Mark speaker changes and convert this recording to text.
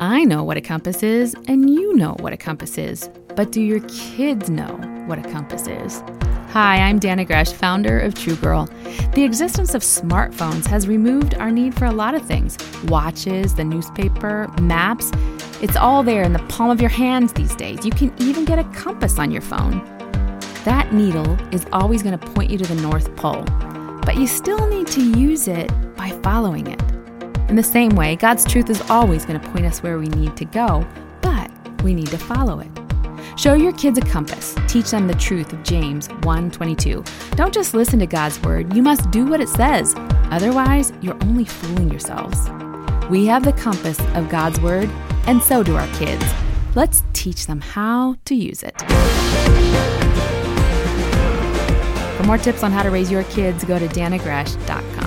Speaker 1: I know what a compass is, and you know what a compass is. But do your kids know what a compass is? Hi, I'm Dannah Gresh, founder of True Girl. The existence of smartphones has removed our need for a lot of things watches, the newspaper, maps. It's all there in the palm of your hands these days. You can even get a compass on your phone. That needle is always going to point you to the North Pole, but you still need to use it by following it. In the same way, God's truth is always going to point us where we need to go, but we need to follow it. Show your kids a compass. Teach them the truth of James 1:22. Don't just listen to God's word, you must do what it says. Otherwise, you're only fooling yourselves. We have the compass of God's word, and so do our kids. Let's teach them how to use it. For more tips on how to raise your kids, go to dannahgresh.com.